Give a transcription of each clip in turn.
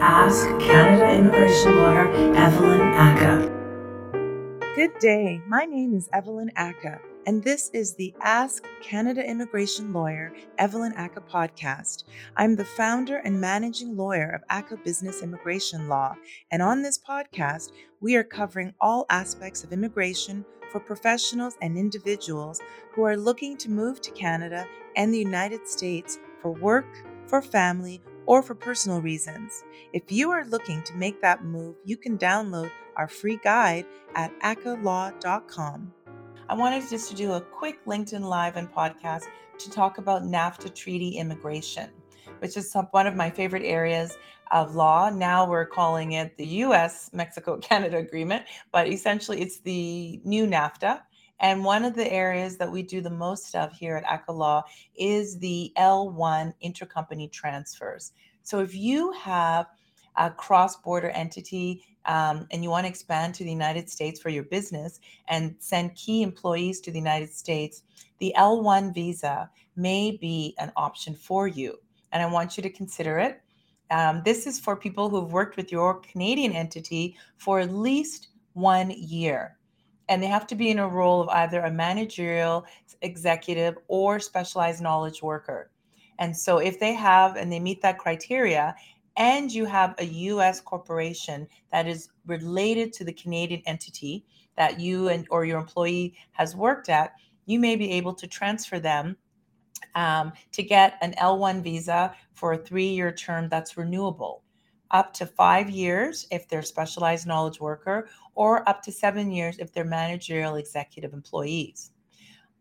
Ask Canada immigration lawyer Evelyn Ackah. Good day. My name is Evelyn Ackah, and this is the Ask Canada Immigration Lawyer Evelyn Ackah podcast. I'm the founder and managing lawyer of Ackah Business Immigration Law, and on this podcast, we are covering all aspects of immigration for professionals and individuals who are looking to move to Canada and the United States for work, for family, or for personal reasons. If you are looking to make that move, you can download our free guide at ackahlaw.com. I wanted just to do a quick LinkedIn Live and podcast to talk about NAFTA treaty immigration, which is one of my favorite areas of law. Now we're calling it the US Mexico Canada Agreement, but essentially it's the new NAFTA. And one of the areas that we do the most of here at Ackah Law is the L1 intercompany transfers. So if you have a cross border entity um, and you want to expand to the United States for your business and send key employees to the United States, the L1 visa may be an option for you. And I want you to consider it. Um, this is for people who've worked with your Canadian entity for at least one year and they have to be in a role of either a managerial executive or specialized knowledge worker. And so if they have and they meet that criteria and you have a US corporation that is related to the Canadian entity that you and or your employee has worked at, you may be able to transfer them um, to get an L1 visa for a three-year term that's renewable up to five years if they're specialized knowledge worker, or up to seven years if they're managerial executive employees.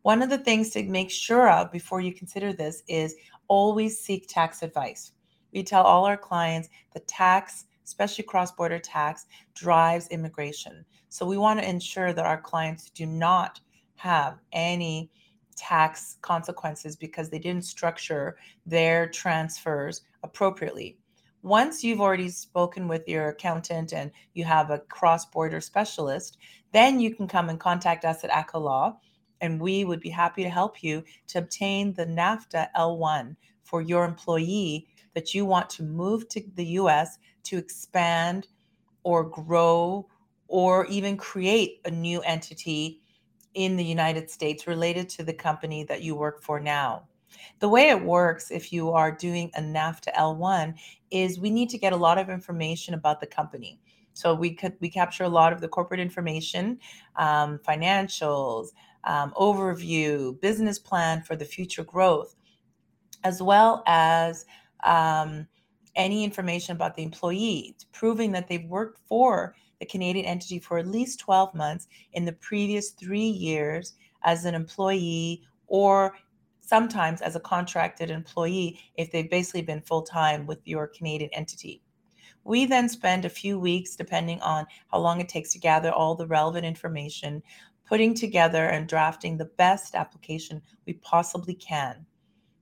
One of the things to make sure of before you consider this is always seek tax advice. We tell all our clients the tax, especially cross border tax, drives immigration. So we want to ensure that our clients do not have any tax consequences because they didn't structure their transfers appropriately. Once you've already spoken with your accountant and you have a cross border specialist, then you can come and contact us at Ackah Law, and we would be happy to help you to obtain the NAFTA L1 for your employee that you want to move to the US to expand or grow or even create a new entity in the United States related to the company that you work for now. The way it works, if you are doing a NAFTA L1, is we need to get a lot of information about the company. So we could we capture a lot of the corporate information, um, financials, um, overview, business plan for the future growth, as well as um, any information about the employee, proving that they've worked for the Canadian entity for at least 12 months in the previous three years as an employee or sometimes as a contracted employee if they've basically been full time with your Canadian entity. We then spend a few weeks, depending on how long it takes to gather all the relevant information, putting together and drafting the best application we possibly can.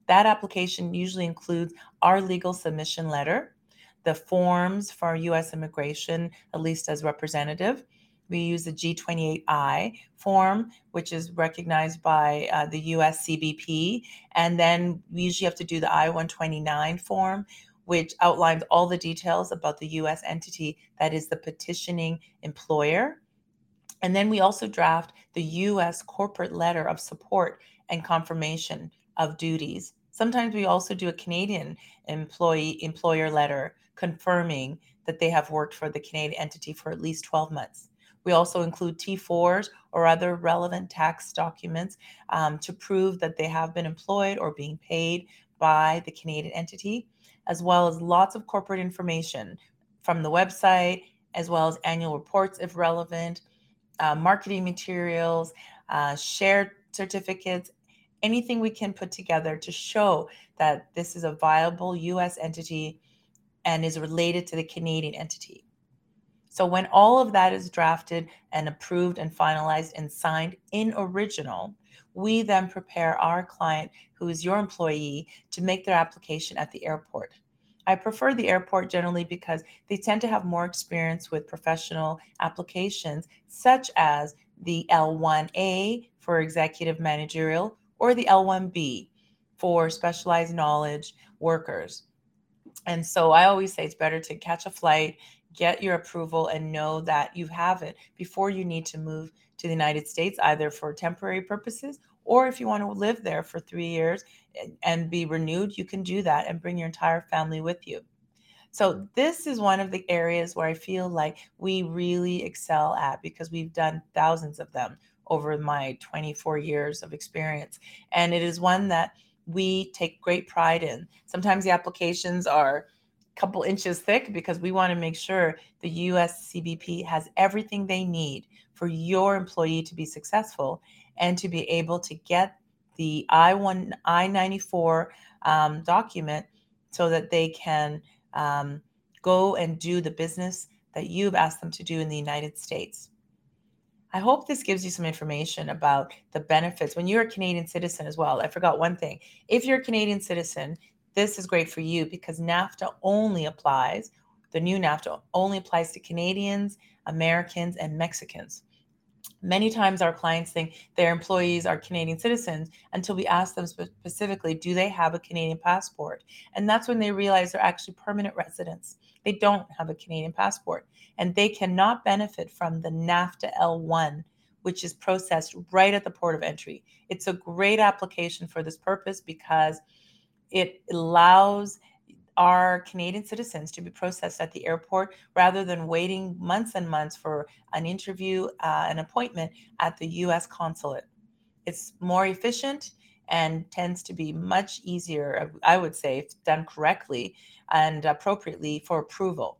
That application usually includes our legal submission letter, the forms for US immigration, at least as representative, we use the G28I form, which is recognized by uh, the US CBP. And then we usually have to do the I 129 form, which outlines all the details about the US entity that is the petitioning employer. And then we also draft the US corporate letter of support and confirmation of duties. Sometimes we also do a Canadian employee employer letter confirming that they have worked for the Canadian entity for at least 12 months. We also include T4s or other relevant tax documents um, to prove that they have been employed or being paid by the Canadian entity, as well as lots of corporate information from the website, as well as annual reports if relevant, uh, marketing materials, uh, shared certificates, anything we can put together to show that this is a viable US entity and is related to the Canadian entity. So when all of that is drafted and approved and finalized and signed in original, we then prepare our client, who is your employee, to make their application at the airport. I prefer the airport generally because they tend to have more experience with professional applications, such as the L1A for executive managerial or the L1B for specialized knowledge workers. And so I always say it's better to catch a flight, get your approval, and know that you have it before you need to move to the United States, either for temporary purposes or if you want to live there for three years and be renewed, you can do that and bring your entire family with you. So, this is one of the areas where I feel like we really excel at because we've done thousands of them over my 24 years of experience. And it is one that we take great pride in. Sometimes the applications are couple inches thick because we want to make sure the US CBP has everything they need for your employee to be successful and to be able to get the I-1 I-94 um, document so that they can um, go and do the business that you've asked them to do in the United States. I hope this gives you some information about the benefits when you're a Canadian citizen as well. I forgot one thing. If you're a Canadian citizen, this is great for you because NAFTA only applies, the new NAFTA only applies to Canadians, Americans, and Mexicans. Many times our clients think their employees are Canadian citizens until we ask them specifically, do they have a Canadian passport? And that's when they realize they're actually permanent residents. They don't have a Canadian passport and they cannot benefit from the NAFTA L1, which is processed right at the port of entry. It's a great application for this purpose because it allows our Canadian citizens to be processed at the airport rather than waiting months and months for an interview, uh, an appointment at the US consulate. It's more efficient and tends to be much easier, I would say, if done correctly and appropriately for approval.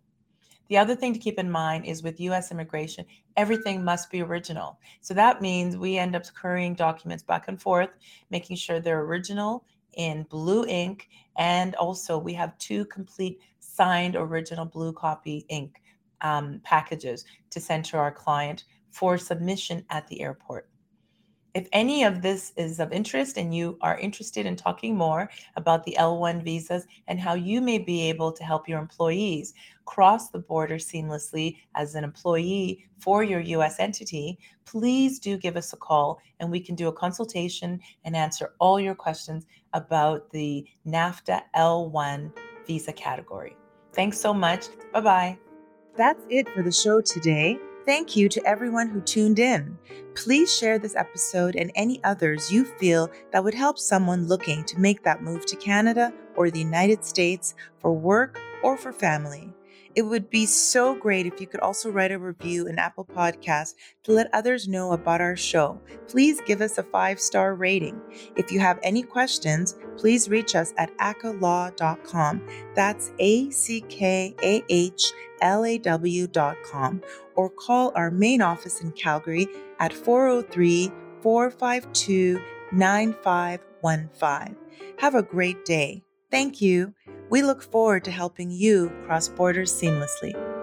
The other thing to keep in mind is with US immigration, everything must be original. So that means we end up currying documents back and forth, making sure they're original in blue ink. And also, we have two complete signed original blue copy ink um, packages to send to our client for submission at the airport. If any of this is of interest and you are interested in talking more about the L1 visas and how you may be able to help your employees cross the border seamlessly as an employee for your US entity, please do give us a call and we can do a consultation and answer all your questions about the NAFTA L1 visa category. Thanks so much. Bye bye. That's it for the show today. Thank you to everyone who tuned in. Please share this episode and any others you feel that would help someone looking to make that move to Canada or the United States for work or for family. It would be so great if you could also write a review in Apple Podcasts to let others know about our show. Please give us a five star rating. If you have any questions, please reach us at ackahlaw.com. That's A C K A H L A W.com or call our main office in Calgary at 403 452 9515. Have a great day. Thank you. We look forward to helping you cross borders seamlessly.